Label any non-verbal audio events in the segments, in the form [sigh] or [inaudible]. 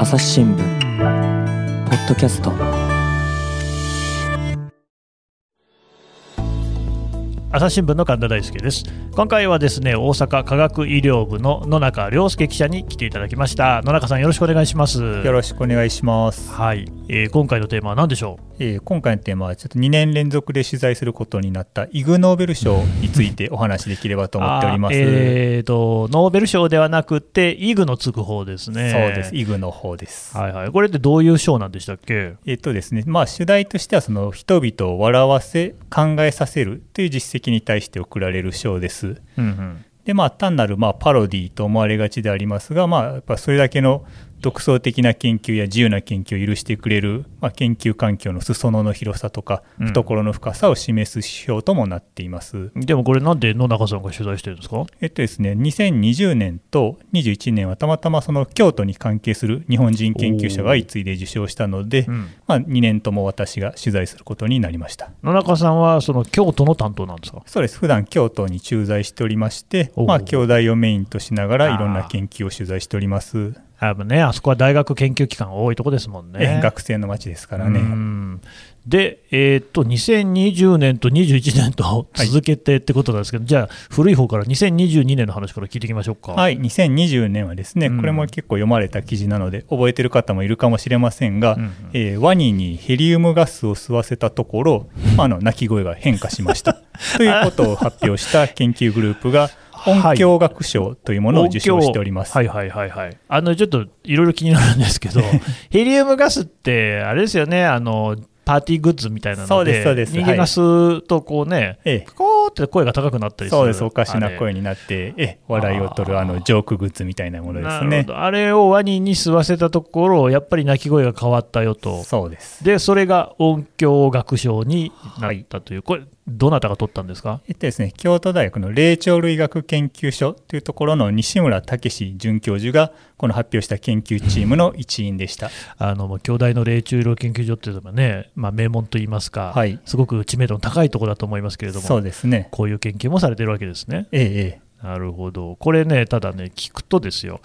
朝日新聞ポッドキャスト。朝日新聞の神田大輔です。今回はですね大阪科学医療部の野中亮介記者に来ていただきました。野中さんよろしくお願いします。よろしくお願いします。はい、えー、今回のテーマは何でしょう、えー、今回のテーマはちょっと2年連続で取材することになったイグ・ノーベル賞についてお話しできればと思っております。えーとノーベル賞ではなくてイグのつく方ですね。そうです。イグの方です。はいはい。これってどういう賞なんでしたっけ？えっ、ー、とですねまあ主題としてはその人々を笑わせ考えさせるという実績に対して贈られる賞です、うんうん。でまあ、単なるまあパロディと思われがちでありますが、まあ、やっぱそれだけの独創的な研究や自由な研究を許してくれる、まあ、研究環境の裾野の広さとか、懐の深さを示す指標ともなっています、でもこれ、なんで野中さんが取材してるんですか、えっとですね、2020年と21年はたまたまその京都に関係する日本人研究者が相次いで受賞したので、うん、まあ、2年とも私が取材することになりました。野中さんはその京都の担当なんですか？そうです、普段京都に駐在しておりまして、まあ、京大をメインとしながらいろんな研究を取材しております。あね、あそこは大学研究機関多いとこですもんね。学生の街ですからね。で、えー、っと、2020年と21年と続けてってことなんですけど、はい、じゃあ、古い方から2022年の話から聞いていきましょうか。はい、2020年はですね、これも結構読まれた記事なので、覚えてる方もいるかもしれませんが、うんうん、えー、ワニにヘリウムガスを吸わせたところ、あの鳴き声が変化しました。[laughs] ということを発表した研究グループが、音響学賞というものを受賞しております。はい、はい、はいはい。あのちょっといろいろ気になるんですけど、[laughs] ヘリウムガスって、あれですよね、あのパーティーグッズみたいなので、そうです人間が吸うとこうね、はい、コーって声が高くなったりする。そうです、おかしな声になって、え笑いを取るあのジョークグッズみたいなものですね。あれをワニに吸わせたところ、やっぱり鳴き声が変わったよと、そうです。でそれが音響学賞になったという、はい、これ、どなたが取ったんですか、えっとですね、京都大学の霊長類学研究所というところの西村武准教授が、この発表した研究チームの一員でした。あの京大の霊長類研究所っていうのはね、まあ、名門といいますか、はい、すごく知名度の高いところだと思いますけれども、そうですね、こういう研究もされてるわけですね。ええ、なるほど、これね、ただね、聞くとですよ、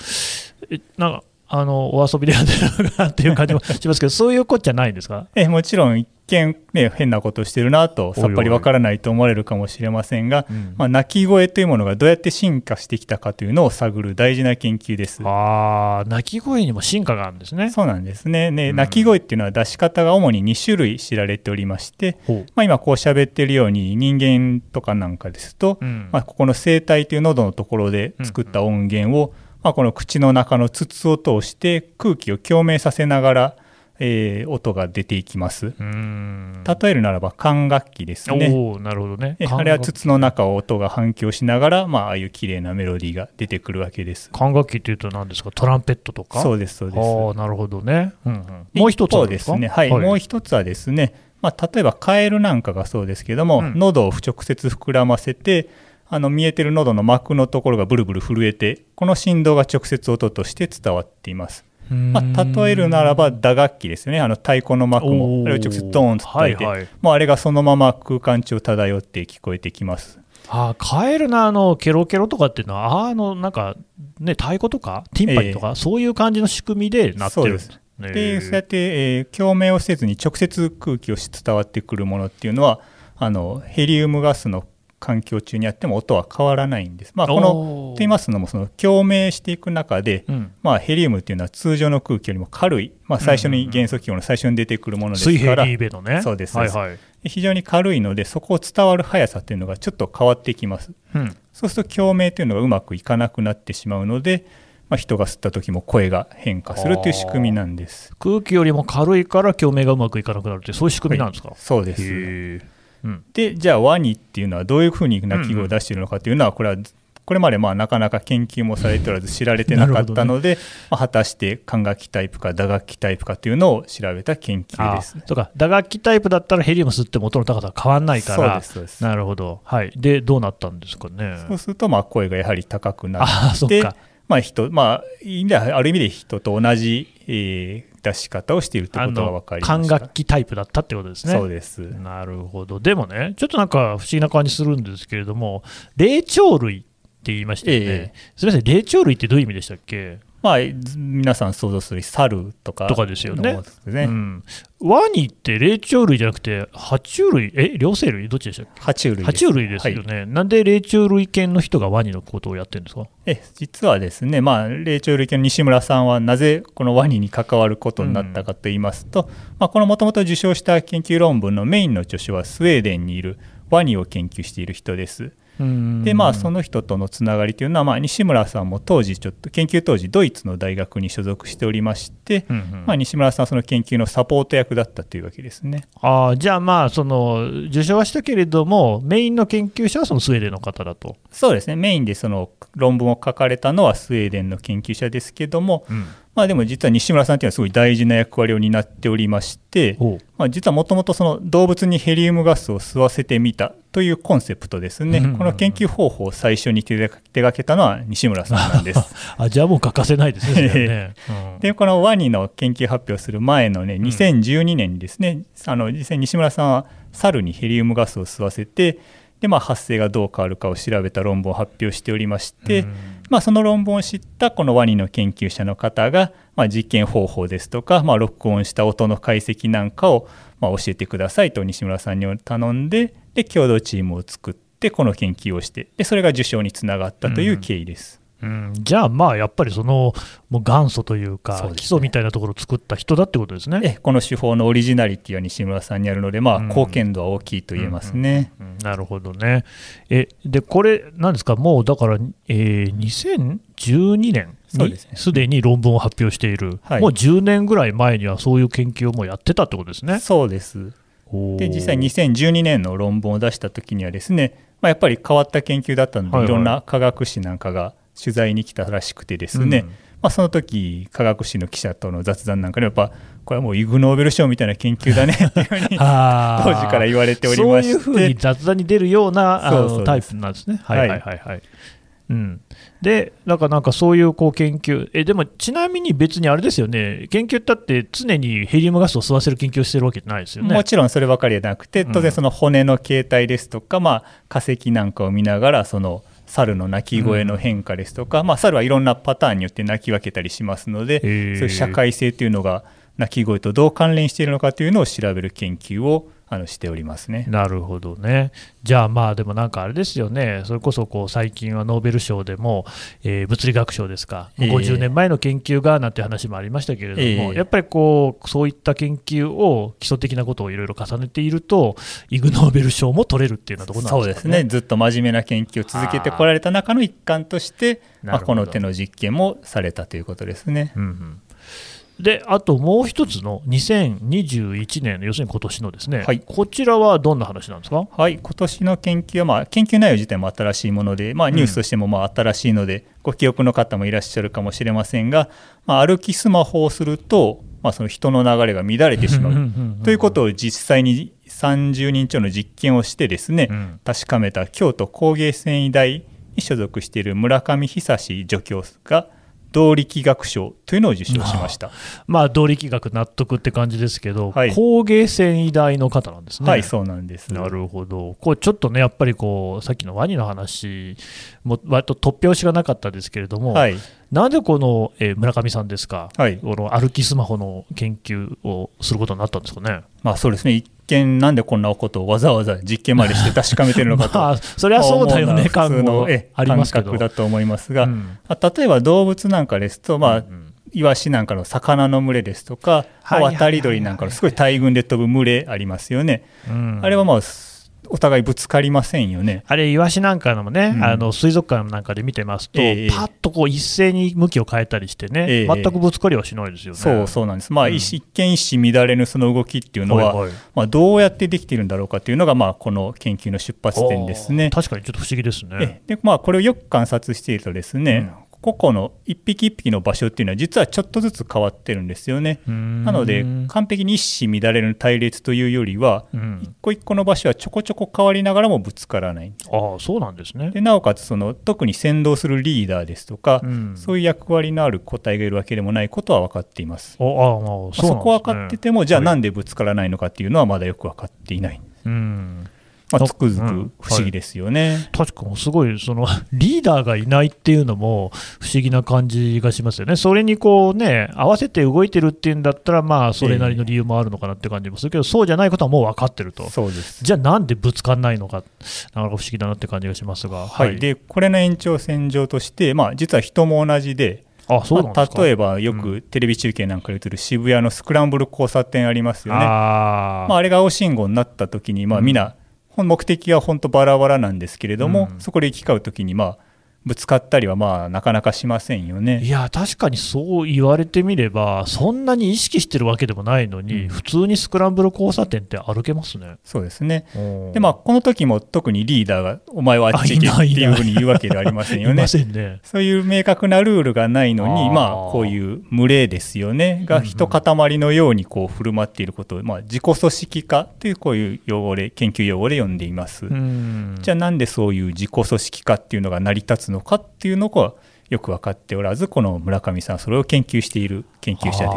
えなんかあのお遊びでやってるのかなっていう感じもしますけど、そういうこっちゃないんですか？[laughs] えもちろん、一見、ね、変なことをしてるなと、さっぱりわからないと思われるかもしれませんが、おいおいまあ、鳴き声というものがどうやって進化してきたかというのを探る大事な研究です。あ鳴き声にも進化があるんですね。そうなんですね。ね、うん、鳴き声っていうのは出し方が主に2種類知られておりまして、まあ、今、こう喋ってるように、人間とかなんかですと、うん、まあ、ここの声帯という喉のところで作った音源を、まあ、この口の中の筒を通して空気を共鳴させながら、えー、音が出ていきます。例えるならば管楽器ですね。なるほどね。あれは筒の中を音が反響しながら、まあ、ああいう綺麗なメロディーが出てくるわけです。管楽器っていうと何ですか？トランペットとか？そうです、そうです。ああ、なるほどね。うんうん、もう一つですね、はい、はい、もう一つはですね、まあ、例えばカエルなんかがそうですけども、うん、喉を直接膨らませて、あの見えてる喉の膜のところがブルブル震えてこの振動が直接音として伝わっています。まあ、例えるならば打楽器ですね。あの太鼓の膜もあれを直接ドーンと伝えて、はいはい、もうあれがそのまま空間中漂って聞こえてきます。あカエルのあのケロケロとかっていうのはあのなんかね太鼓とかティンパニとか、えー、そういう感じの仕組みでなってるんです。でそうやって、えー、共鳴をせずに直接空気を伝わってくるものっていうのはあのヘリウムガスの環境中にあっても音は変わらないんです。まあ、このと言いますのもその共鳴していく中で、うん、まあ、ヘリウムっていうのは通常の空気よりも軽い、まあ、最初に元素気候の最初に出てくるものですから、水平ね、そうです、はいはい、非常に軽いのでそこを伝わる速さっていうのがちょっと変わってきます。うん、そうすると共鳴というのがうまくいかなくなってしまうので、まあ、人が吸った時も声が変化するという仕組みなんです。空気よりも軽いから共鳴がうまくいかなくなるってそういう仕組みなんですか、はい、そうですでじゃあワニっていうのはどういうふうに鳴き声を出しているのかというのはこれはこれまでまあなかなか研究もされておらず知られてなかったので、ね、まあ、果たして管楽器タイプか打楽器タイプかというのを調べた研究です、とか。打楽器タイプだったらヘリウム吸っても音の高さは変わらないから。そうですなるほど、はい、でどうなったんですかね？そうするとまあ声がやはり高くなってまあ人まあ、ある意味で人と同じ、えー、出し方をしているということが分かりま管楽器タイプだったってことですね。そうです。なるほど、でもね、ちょっとなんか不思議な感じするんですけれども、霊長類って言いましたよね、ええ、すみません、霊長類ってどういう意味でしたっけ？まあ、皆さん想像する猿とかとかですよね。ね。うん、ワニって霊長類じゃなくて、爬虫類、え、両生類？どっちでしたっけ？爬虫類爬虫類ですよね、はい、なんで霊長類犬の人がワニのことをやってるんですか？え実はですね、まあ、霊長類犬の西村さんはなぜこのワニに関わることになったかといいますと、うん、まあ、このもともと受賞した研究論文のメインの著書はスウェーデンにいるワニを研究している人です。でまあその人とのつながりというのは、まあ、西村さんも当時ちょっと研究当時ドイツの大学に所属しておりまして、うんうん、まあ、西村さんはその研究のサポート役だったというわけですね。あじゃあまあその受賞はしたけれどもメインの研究者はそのスウェーデンの方だと。そうですね。メインでその論文を書かれたのはスウェーデンの研究者ですけども、うんまあ、でも実は西村さんというのはすごい大事な役割を担っておりまして、まあ、実はもともとその動物にヘリウムガスを吸わせてみたというコンセプトですね、この研究方法を最初に手がけたのは西村さんなんです。[laughs] あじゃあもう欠かせないですね [laughs] でこのワニの研究発表する前のね2012年にですね、あの実際西村さんは猿にヘリウムガスを吸わせてで、まあ、発生がどう変わるかを調べた論文を発表しておりまして、まあ、その論文を知ったこのワニの研究者の方が、まあ、実験方法ですとか、まあ、録音した音の解析なんかを、まあ、教えてくださいと西村さんに頼んでで共同チームを作ってこの研究をしてでそれが受賞につながったという経緯です。うん、じゃあ、まあやっぱりそのもう元祖というか、基礎みたいなところを作った人だってことですね。この手法のオリジナリティは西村さんにあるので、まあ、貢献度は大きいと言えますね。うんうんうん、なるほどね。えで、これ、なんですか、もうだから、えー、2012年にすで、に論文を発表している、はい、もう10年ぐらい前にはそういう研究をもうやってたってことですね。そうです。で実際2012年の論文を出した時にはですね、まあ、やっぱり変わった研究だったので、はいはい、いろんな科学誌なんかが取材に来たらしくてですね、うん、まあ、その時科学誌の記者との雑談なんかでやっぱこれはもうイグ・ノーベル賞みたいな研究だね。[laughs] っていうふうに当時から言われておりまして。そういうふうに雑談に出るようなタイプなんですね。はい。はいはいはい、うん、で、なんかなんかそういうこう研究、えでもちなみに別にあれですよね、研究ってって常にヘリウムガスを吸わせる研究をしてるわけじゃないですよね。もちろんそればかりじゃなくて、当然、その骨の形態ですとか、うん、まあ、化石なんかを見ながら、その猿の鳴き声の変化ですとか、うん、まあ、猿はいろんなパターンによって鳴き分けたりしますので、そういう社会性というのが鳴き声とどう関連しているのかというのを調べる研究をあのしておりますね。なるほどね、じゃあ、まあでもなんかあれですよね、それこそこう最近はノーベル賞でも、えー、物理学賞ですか、えー、50年前の研究がなんて話もありましたけれども、えー、やっぱりこうそういった研究を基礎的なことをいろいろ重ねていると、イグ・ノーベル賞も取れるっていうようなところなんですか、ね、そうですね、ずっと真面目な研究を続けてこられた中の一環として、まあ、この手の実験もされたということですね。うんうんであともう一つの2021年、要するに今年のですね、はい、こちらはどんな話なんですか、はい、今年の研究は、まあ、研究内容自体も新しいもので、まあ、ニュースとしてもまあ新しいので、うん、ご記憶の方もいらっしゃるかもしれませんが、まあ、歩きスマホをすると、まあ、その人の流れが乱れてしまう。ということを実際に30人超の実験をしてですね、うん、確かめた京都工芸繊維大に所属している村上久助教が動力学賞というのを受賞しました。まあ動力学納得って感じですけど、はい、工芸繊維大の方なんですね。はいそうなんです。なるほど。これちょっとねやっぱりこうさっきのワニの話も割と突拍子がなかったですけれども、はい、なんでこの、えー、村上さんですか、はい、この歩きスマホの研究をすることになったんですかね？まあそうですね。一見なんでこんなことをわざわざ実験までして確かめてるのかと [laughs] まあ、それはそうだよね感もありますけど。だと思いますが、うん、例えば動物なんかですと、まあ、うん。イワシなんかの魚の群れですとか、渡り鳥なんかのすごい大群で飛ぶ群れありますよね。あれはまあお互いぶつかりませんよね。あれ、イワシなんかのもね、うん、あの水族館なんかで見てますと、えー、パッとこう一斉に向きを変えたりしてね、えー、全くぶつかりはしないですよね。そうそうなんです、まあ、うん、一見一糸乱れぬその動きっていうのは、はいはい、まあ、どうやってできているんだろうかっていうのが、まあ、この研究の出発点ですね。確かにちょっと不思議ですね。でまあ、これをよく観察しているとですね、個々の一匹一匹の場所っていうのは実はちょっとずつ変わってるんですよね。なので完璧に一糸乱れる隊列というよりは、うん、一個一個の場所はちょこちょこ変わりながらもぶつからない。ああそうなんですねでなおかつその特に先導するリーダーですとか、うん、そういう役割のある個体がいるわけでもないことは分かっています。ああそ、ね、そこ分かっててもじゃあなんでぶつからないのかっていうのはまだよく分かっていない。うんまあ、つくづく不思議ですよね、うんはい、確かにすごいその [laughs] リーダーがいないっていうのも不思議な感じがしますよね、それにこうね合わせて動いてるっていうんだったら、まあ、それなりの理由もあるのかなって感じもするけど、えー、そうじゃないことはもう分かってると、そうです。じゃあなんでぶつかんないのか、なかなか不思議だなって感じがしますが、はい、はい、でこれの延長線上として、まあ、実は人も同じで、あそうまあ、例えばよくテレビ中継なんかで映る渋谷のスクランブル交差点ありますよね、あ,、まあ、あれが青信号になった時に、まあ、みん。な、目的は本当バラバラなんですけれども、うん、そこで行き交う時に、まあ、ぶつかったりはまあなかなかしませんよね。いや、確かにそう言われてみれば、そんなに意識してるわけでもないのに、うん、普通にスクランブル交差点って歩けますね。そうですね、でまあ、この時も特にリーダーが、お前はあっち行けっていうふうに言うわけではありませんよね。[laughs] ね。そういう明確なルールがないのに、まあ、こういう群れですよね、が一塊のようにこう振る舞っていることを、まあ、自己組織化というこういう用語で、研究用語で呼んでいます。じゃあ、なんでそういう自己組織化っていうのが成り立つのかっていうのはよく分かっておらずこの村上さんそれを研究している研究者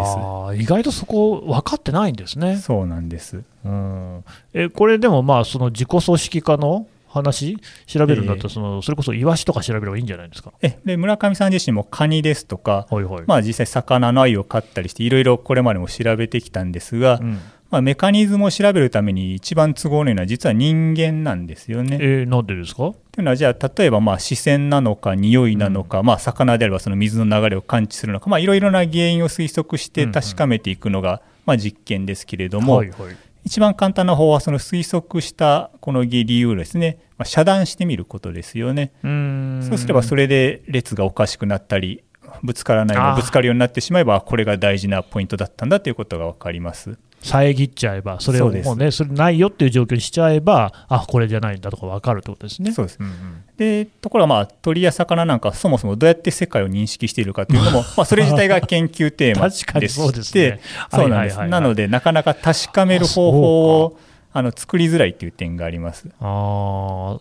です。意外とそこ分かってないんですね。そうなんです。うん。えこれでもまあその自己組織化の話調べるんだったらその、それこそイワシとか調べればいいんじゃないですか？えで村上さん自身もカニですとか、はいはい、まあ、実際魚の鮎を飼ったりしていろいろこれまでも調べてきたんですが、うんまあ、メカニズムを調べるために一番都合のいいのは実は人間なんですよね。えー、なんでですか？というのはじゃあ例えばまあ視線なのか匂いなのか、うん、まあ、魚であればその水の流れを感知するのかいろいろな原因を推測して確かめていくのがまあ実験ですけれども、はいはい、一番簡単な方はその推測したこの理由をですね、まあ、遮断してみることですよね。そうすればそれで列がおかしくなったりぶつからないのぶつかるようになってしまえばこれが大事なポイントだったんだということが分かります。遮っちゃえば、それをもうね、それないよっていう状況にしちゃえば、あこれじゃないんだとか分かるってことですね。そうです、うんうん、でところが、まあ、鳥や魚なんか、そもそもどうやって世界を認識しているかというのも、[laughs] まあ、それ自体が研究テーマでして、そうなんです、なので、なかなか確かめる方法をあの作りづらいっていう点があります。あ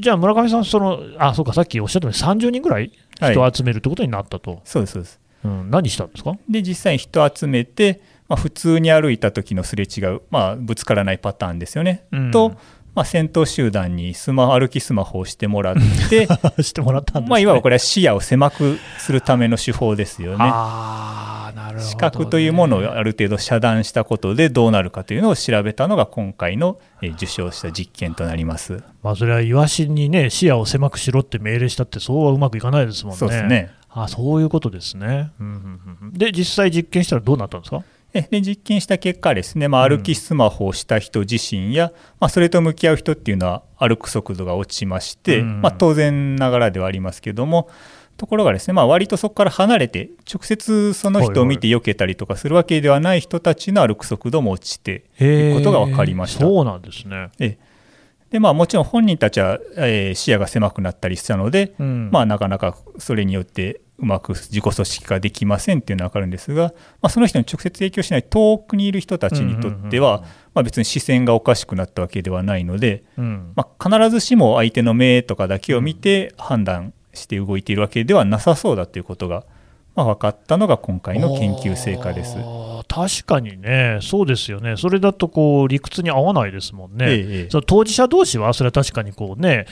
じゃあ、村上さん、そのあそうか、さっきおっしゃったように、30人ぐらい人を集めるってことになったと、はい、そうです、そうです。うん、何したんですか？で実際に人を集めて、まあ、普通に歩いた時のすれ違う、まあ、ぶつからないパターンですよね。うん、と、まあ、先頭集団にスマ歩きスマホをしてもらって [laughs] してもらったんです、ね、まあ、いわばこれは視野を狭くするための手法ですよね。あなるほど、ね、視覚というものをある程度遮断したことでどうなるかというのを調べたのが今回の受賞した実験となります。まあ、それはイワシにね視野を狭くしろって命令したってそうはうまくいかないですもんね。そうですねあそういうことですね。うんうんうん、で実際実験したらどうなったんですか？で実験した結果ですね、まあ、歩きスマホをした人自身や、うん、まあ、それと向き合う人っていうのは歩く速度が落ちまして、うん、まあ、当然ながらではありますけどもところがですね、まあ、割とそこから離れて直接その人を見て避けたりとかするわけではない人たちの歩く速度も落ちていることが分かりました。そうなんですね。え。でまあ、もちろん本人たちは、えー、視野が狭くなったりしたので、うん、まあ、なかなかそれによってうまく自己組織化できませんっていうのは分かるんですが、まあ、その人に直接影響しない遠くにいる人たちにとっては、まあ、別に視線がおかしくなったわけではないので、うん、まあ、必ずしも相手の目とかだけを見て判断して動いているわけではなさそうだということがまあ、分かったのが今回の研究成果です。確かにね、そうですよね、それだとこう理屈に合わないですもんね、ええ、その当事者同士はそれは確かにこう、ね、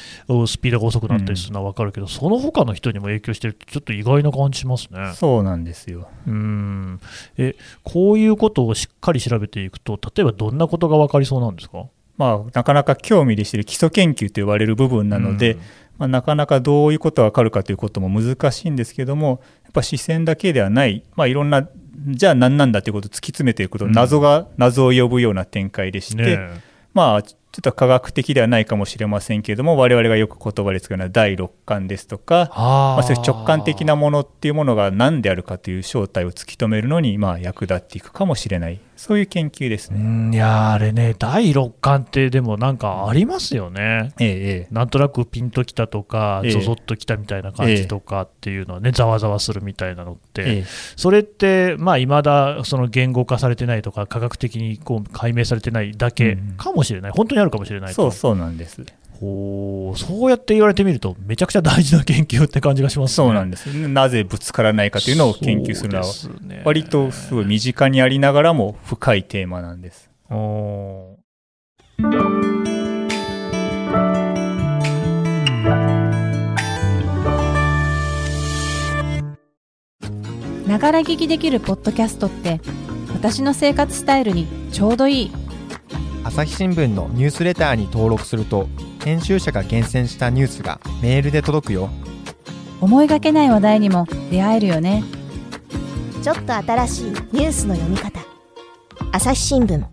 スピードが遅くなったりするのは分かるけど、うん、その他の人にも影響してるって、ちょっと意外な感じしますね。そうなんですよ。うん。えこういうことをしっかり調べていくと、例えばどんなことが分かりそうなんですか？まあ、なかなか興味でしている基礎研究と言われる部分なので、うんまあ、なかなかどういうことが分かるかということも難しいんですけどもやっぱ視線だけではない、まあ、いろんなじゃあ何なんだということを突き詰めていくこと謎が謎を呼ぶような展開でして、ね、まあちょっと科学的ではないかもしれませんけれども我々がよく言葉で使うのは第六感ですとかまあ、そういう直感的なものっていうものが何であるかという正体を突き止めるのにまあ役立っていくかもしれないそういう研究ですね。いやあれね、第六感ってでもなんかありますよね。ええ、なんとなくピンときたとか、ゾゾッときたみたいな感じとかっていうのはね、ざわざわするみたいなのって、え、それって、まあ、未だその言語化されてないとか、科学的にこう解明されてないだけかもしれない、うん、本当にあるかもしれないそうそうなんです。おそうやって言われてみると、めちゃくちゃ大事な研究って感じがします、ね、そうなんです、なぜぶつからないかというのを研究するのは、割とすごい身近にありながらも深いテーマなんです。おながら聞きできるポッドキャストって私の生活スタイルにちょうどいい。朝日新聞のニュースレターに登録すると編集者が厳選したニュースがメールで届くよ。思いがけない話題にも出会えるよね。ちょっと新しいニュースの読み方。朝日新聞。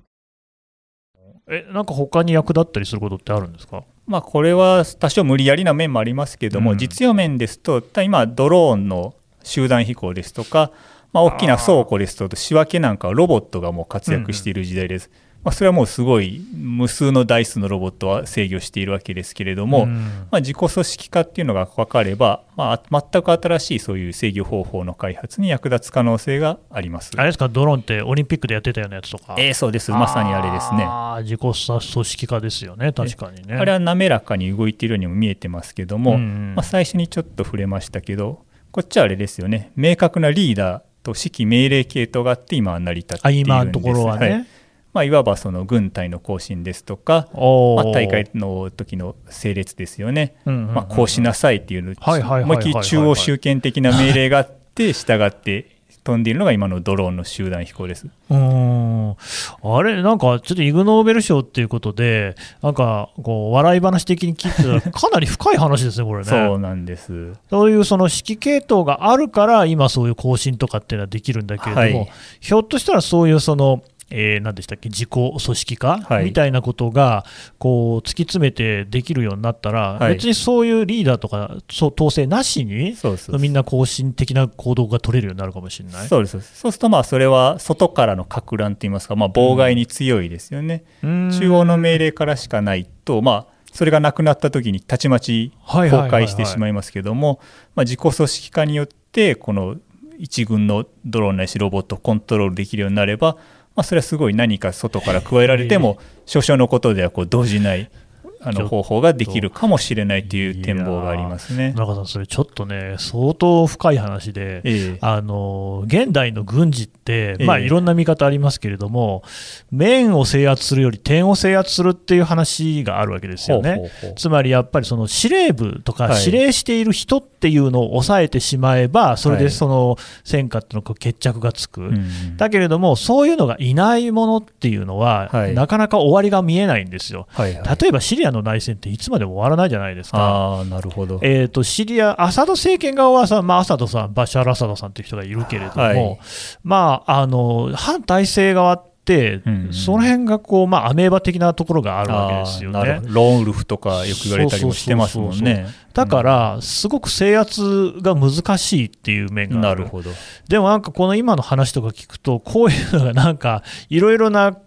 えなんか他に役立ったりすることってあるんですか？まあ、これは多少無理やりな面もありますけども、うん、実用面ですと、今、ドローンの集団飛行ですとか、まあ、大きな倉庫ですと、仕分けなんかはロボットがもう活躍している時代です。うんまあ、それはもうすごい無数の台数のロボットは制御しているわけですけれども、うん、まあ、自己組織化っていうのが分かれば、まあ、全く新しいそういう制御方法の開発に役立つ可能性があります。あれですか、ドローンってオリンピックでやってたようなやつとか、えー、そうです、まさにあれですね。自己組織化ですよね、確かにね。あれは滑らかに動いているようにも見えてますけども、うん、まあ、最初にちょっと触れましたけど、こっちはあれですよね、明確なリーダーと指揮命令系統があって、今は成り立っているんです。今のところはね。はいまあ、いわばその軍隊の行進ですとか、まあ、大会の時の整列ですよね、まあ、こうしなさいっていうの思いっきり中央集権的な命令があって従って飛んでいるのが今のドローンの集団飛行です。うん。あれ、なんかちょっとイグ・ノーベル賞っていうことで、なんかこう笑い話的に聞いてたら、かなり深い話ですね、これね。そうなんです。そういうその指揮系統があるから、今、そういう更新とかっていうのはできるんだけれども、はい、ひょっとしたらそういうそのえー、何でしたっけ？自己組織化、はい、みたいなことがこう突き詰めてできるようになったら、はい、別にそういうリーダーとかそう統制なしにみんな更新的な行動が取れるようになるかもしれない？そうですそうす。るとまあそれは外からのか乱といいますか、まあ、妨害に強いですよね、うん、中央の命令からしかないと、まあ、それがなくなった時にたちまち崩壊してしまいますけども自己組織化によってこの一軍のドローンないしロボットをコントロールできるようになればまあ、それはすごい何か外から加えられても少々のことではこう動じないあの方法ができるかもしれないという展望がありますね。中さん、それちょっとね、相当深い話で、ええ、あの現代の軍事って、まあ、いろんな見方ありますけれども、面を制圧するより点を制圧するっていう話があるわけですよね。つまりやっぱりその司令部とか指令している人っていうのを抑えてしまえば、それでその戦果っていうの決着がつく、はい、だけれども、そういうのがいないものっていうのは、はい、なかなか終わりが見えないんですよ。はいはい、例えばシリアの内戦っていつまでも終わらないじゃないですか。あなるほど、えーと、シリア、アサド政権側はさ、まあ、アサドさん、バシャール・アサドさんという人がいるけれども、はい、まあ、あの反体制側って、うんうん、その辺がこう、まあ、アメーバ的なところがあるわけですよね。ローンウルフとかよく言われたりもしてますもんね。だから、すごく制圧が難しいっていう面がある。なるほどでもなんかこの今の話とか聞くと、こういうのがなんかいろいろな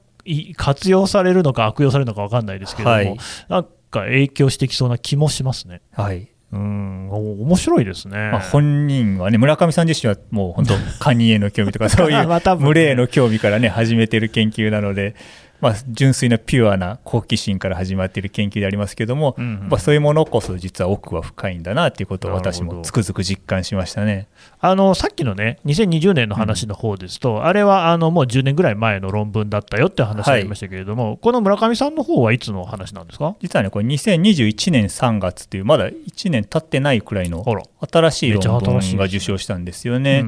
活用されるのか悪用されるのか分かんないですけれども、はい、なんか影響してきそうな気もしますね。はい。うん面白いですね、まあ、本人はね、村上さん自身はもう本当、[laughs] カニへの興味とか、そういう群れへの興味からね、始めてる研究なので、まあ、純粋なピュアな好奇心から始まっている研究でありますけども、うんうん、まあ、そういうものこそ実は奥は深いんだなということを私もつくづく実感しましたね。あのさっきのね2020年の話の方ですと、うん、あれはあのもう10年ぐらい前の論文だったよって話がありましたけれども、はい、この村上さんの方はいつの話なんですか？実はねこれ2021年3月というまだ1年経ってないくらいの新しい論文が受賞したんですよね。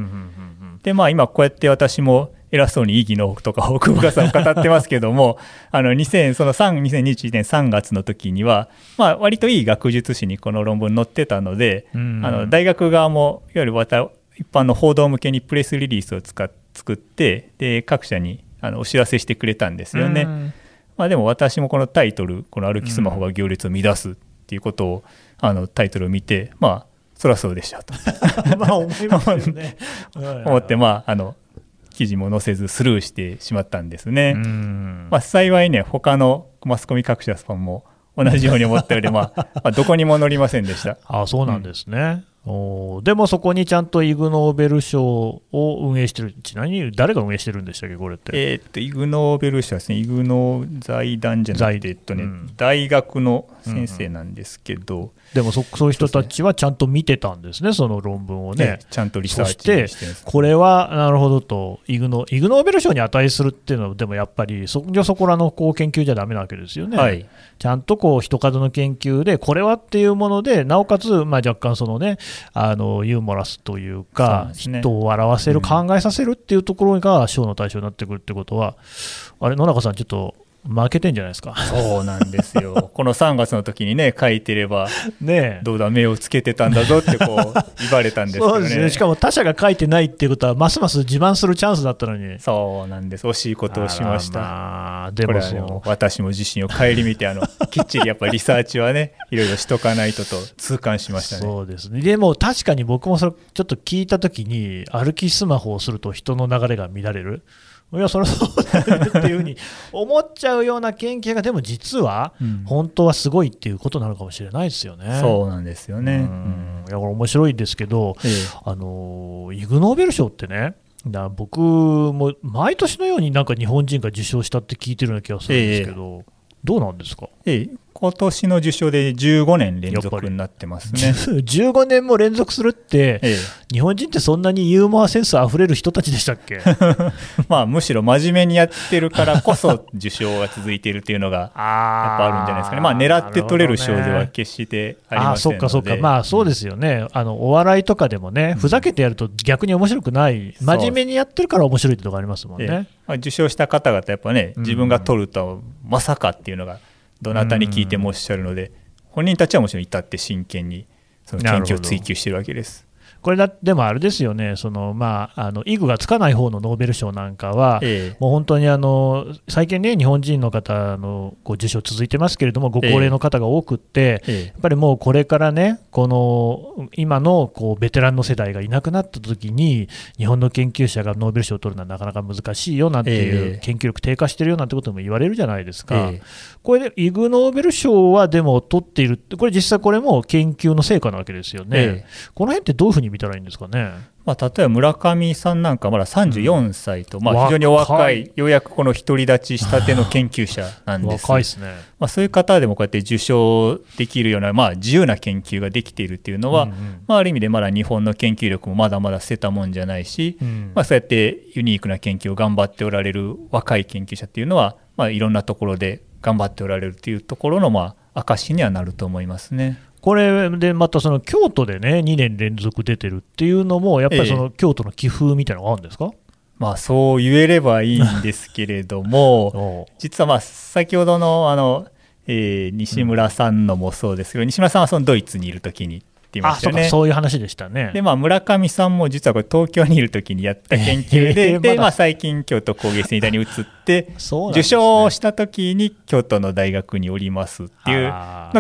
でまあ今こうやって私も偉そうに意義のとか奥深さを語ってますけども [laughs] あの2000その2021年3月の時には、まあ、割といい学術誌にこの論文載ってたので、あの大学側もいわゆるまた一般の報道向けにプレスリリースを使作ってで各社にあのお知らせしてくれたんですよね。まあ、でも私もこのタイトル「この歩きスマホが行列を乱す」っていうことをあのタイトルを見てまあそりゃそうでしょと。[laughs] まあ思いますよね。[laughs] 思ってまああの記事も載せずスルーしてしまったんですね。まあ、幸いね他のマスコミ各社さんも同じように思ったより、[laughs] まあ、まあどこにも載りませんでした。あそうなんですね、うん、おでもそこにちゃんとイグ・ノーベル賞を運営してる、ちなみに誰が運営してるんでしたっけ、これって。えー、っと、イグ・ノーベル賞ですね、イグ・ノー財団じゃなくて、えっとね、うん、大学の先生なんですけど、うんうん、でもそそういう人たちはちゃんと見てたんですね、その論文をね。ねちゃんとリサーチしてこれはなるほどとイグノ、イグノーベル賞に値するっていうのは、でもやっぱりそこそこらのこう研究じゃだめなわけですよね。はい、ちゃんとこう人数の研究で、これはっていうもので、なおかつ、まあ、若干そのね、あのユーモラスというか、うね、人を笑わせる、考えさせるっていうところが賞の対象になってくるってことは、あれ、野中さん、ちょっと負けてんじゃないですか。そうなんですよ、[laughs] この3月の時にね、書いてれば、ねどうだ、目をつけてたんだぞってこう [laughs] 言われたんですけどねね、しかも他者が書いてないっていうことは、ますます自慢するチャンスだったのに、そうなんです、惜しいことをしました、まあ、でも私も自身を顧みてあの、[laughs] きっちりやっぱりリサーチはね、いろいろしとかないとと痛感しましたね。そうですね、でも確かに僕もそれ、ちょっと聞いたときに、歩きスマホをすると人の流れが乱れる。いや、そりゃそうだよねっていうふうに思っちゃうような研究が、でも実は、本当はすごいっていうことなのかもしれないですよね。うん、そうなんですよね。うん、いや、これ面白いですけど、ええ、あのイグ・ノーベル賞ってね、だ僕も毎年のようになんか日本人が受賞したって聞いてるような気がするんですけど、え。どうなんですか、ええ、今年の受賞で15年連続になってますね。15年も連続するって、ええ、日本人ってそんなにユーモアセンスあふれる人たちでしたっけ？[laughs] まあむしろ真面目にやってるからこそ受賞が続いているっていうのが [laughs] やっぱあるんじゃないですかね、まあ狙って取れる賞では決してありませんので、ね、あそっかそっか、まあそうですよね、あのお笑いとかでもね、ふざけてやると逆に面白くない、真面目にやってるから面白いってとこありますもんね。まあ、受賞した方々、やっぱね、自分が取るとまさかっていうのが、どなたに聞いてもおっしゃるので、本人たちはもちろん至って真剣にその研究を追求しているわけです。これだでもあれですよね、そのまあ、あのイグがつかない方のノーベル賞なんかは、ええ、もう本当にあの最近ね、日本人の方のこう受賞続いてますけれども、ご高齢の方が多くって、え、やっぱりもうこれからね、この今のこうベテランの世代がいなくなった時に、日本の研究者がノーベル賞を取るのはなかなか難しいよなんていう、研究力低下してるよなんてことも言われるじゃないですか、これでイグ・ノーベル賞はでも取っている、これ実際これも研究の成果なわけですよね。この辺ってどういうふうに見たらいいんですかね？まあ、例えば村上さんなんかまだ34歳と、うん、まあ、非常にお若い、ようやくこの独り立ちしたての研究者なんです。若いですね、まあ、そういう方でもこうやって受賞できるような、まあ、自由な研究ができているっていうのは、うんうん、まあ、ある意味でまだ日本の研究力もまだまだ捨てたもんじゃないし、うん、まあ、そうやってユニークな研究を頑張っておられる若い研究者っていうのは、まあ、いろんなところで頑張っておられるっていうところの、まあ、証にはなると思いますね。これでまたその京都でね、2年連続出てるっていうのも、やっぱりその京都の寄付みたいなのがあるんですか、まあ、そう言えればいいんですけれども、[laughs] 実はまあ先ほどのあの、えー、西村さんのもそうですけど、うん、西村さんはそのドイツにいるときにってましたね。そういう話でしたね。で、まあ、村上さんも実はこれ東京にいる時にやった研究で、えー、で、まあ、最近京都工芸センターに移って、受賞した時に京都の大学におりますっていうの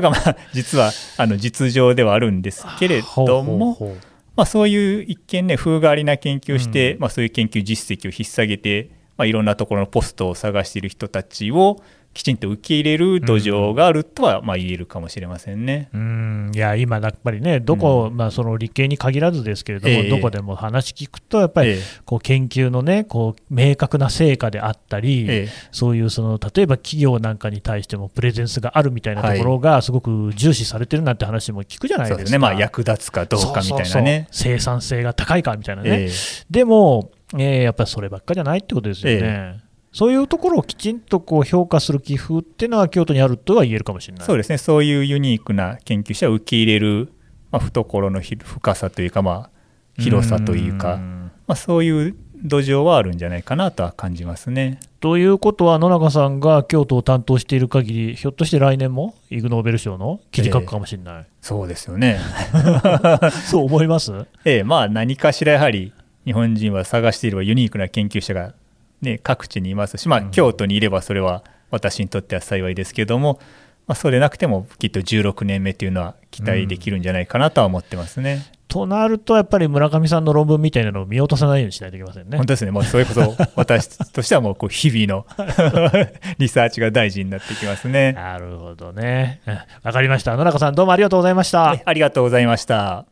が、まあ、実は、あの、実情ではあるんですけれども、まあ、そういう一見ね、風変わりな研究をして、うん、まあ、そういう研究実績を引っ提げて、まあ、いろんなところのポストを探している人たちを、きちんと受け入れる土壌があるとはまあ言えるかもしれませんね。うんいや今、やっぱりね、どこ、うん、まあ、その理系に限らずですけれども、えー、どこでも話聞くと、やっぱりこう研究のね、こう明確な成果であったり、えー、そういうその例えば企業なんかに対してもプレゼンスがあるみたいなところが、すごく重視されてるなんて話も聞くじゃないですか。ねまあ、役立つかどうかみたいなねそうそうそう。生産性が高いかみたいなね。えー、でも、えー、やっぱりそればっかじゃないってことですよね。そういうところをきちんとこう評価する寄付っていうのは京都にあるとは言えるかもしれない。そうですね、そういうユニークな研究者を受け入れる、まあ、懐の深さというか、まあ、広さというか、まあ、そういう土壌はあるんじゃないかなとは感じますね。ということは、野中さんが京都を担当している限り、ひょっとして来年もイグ・ノーベル賞の記事書くかもしれない、えー、そうですよね。[laughs] そう思います？[laughs] ええ。まあ、何かしらやはり日本人は探していればユニークな研究者がね、各地にいますし、まあ、京都にいればそれは私にとっては幸いですけども、まあ、そうでなくてもきっと16年目というのは期待できるんじゃないかなとは思ってますね。うん、となると、やっぱり村上さんの論文みたいなのを見落とさないようにしないといけませんね。本当ですね、もうそれこそ私としてはもうこう日々の [laughs] リサーチが大事になってきますね。なるほどね。わかりました。野中さん、どうもありがとうございました。ありがとうございました。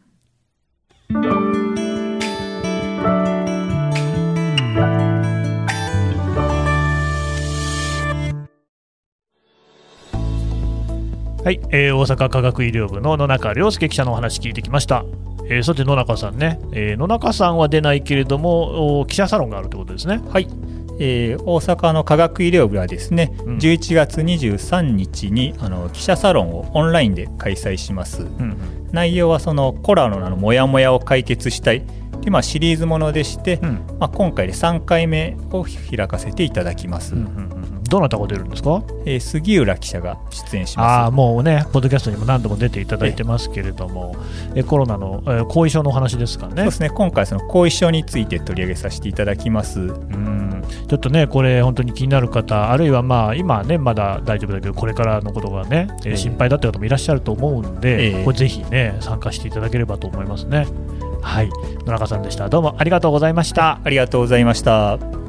はい、えー、大阪科学医療部の野中亮介記者のお話聞いてきました。えー、さて野中さんね、えー、野中さんは出ないけれども記者サロンがあるということですね。はい。えー、大阪の科学医療部はですね、うん、11月23日にあの記者サロンをオンラインで開催します。うんうん、内容はそのコラののモヤモヤを解決したいで、まあ、シリーズものでして、うん、まあ、今回で3回目を開かせていただきます。うんうんどなたが出るんですか、えー、杉浦記者が出演しますあもうね、ポッドキャストにも何度も出ていただいてますけれども、えコロナの、えー、後遺症のお話ですかね？そうですね今回、その後遺症について取り上げさせていただきますうんちょっとね、これ、本当に気になる方、あるいはまあ今ね、まだ大丈夫だけど、これからのことがね、えー、心配だって方もいらっしゃると思うんで、えー、これぜひね、参加していただければと思いますね。はい、野中さんでした。どうもありがとうございました。ありがとうございました。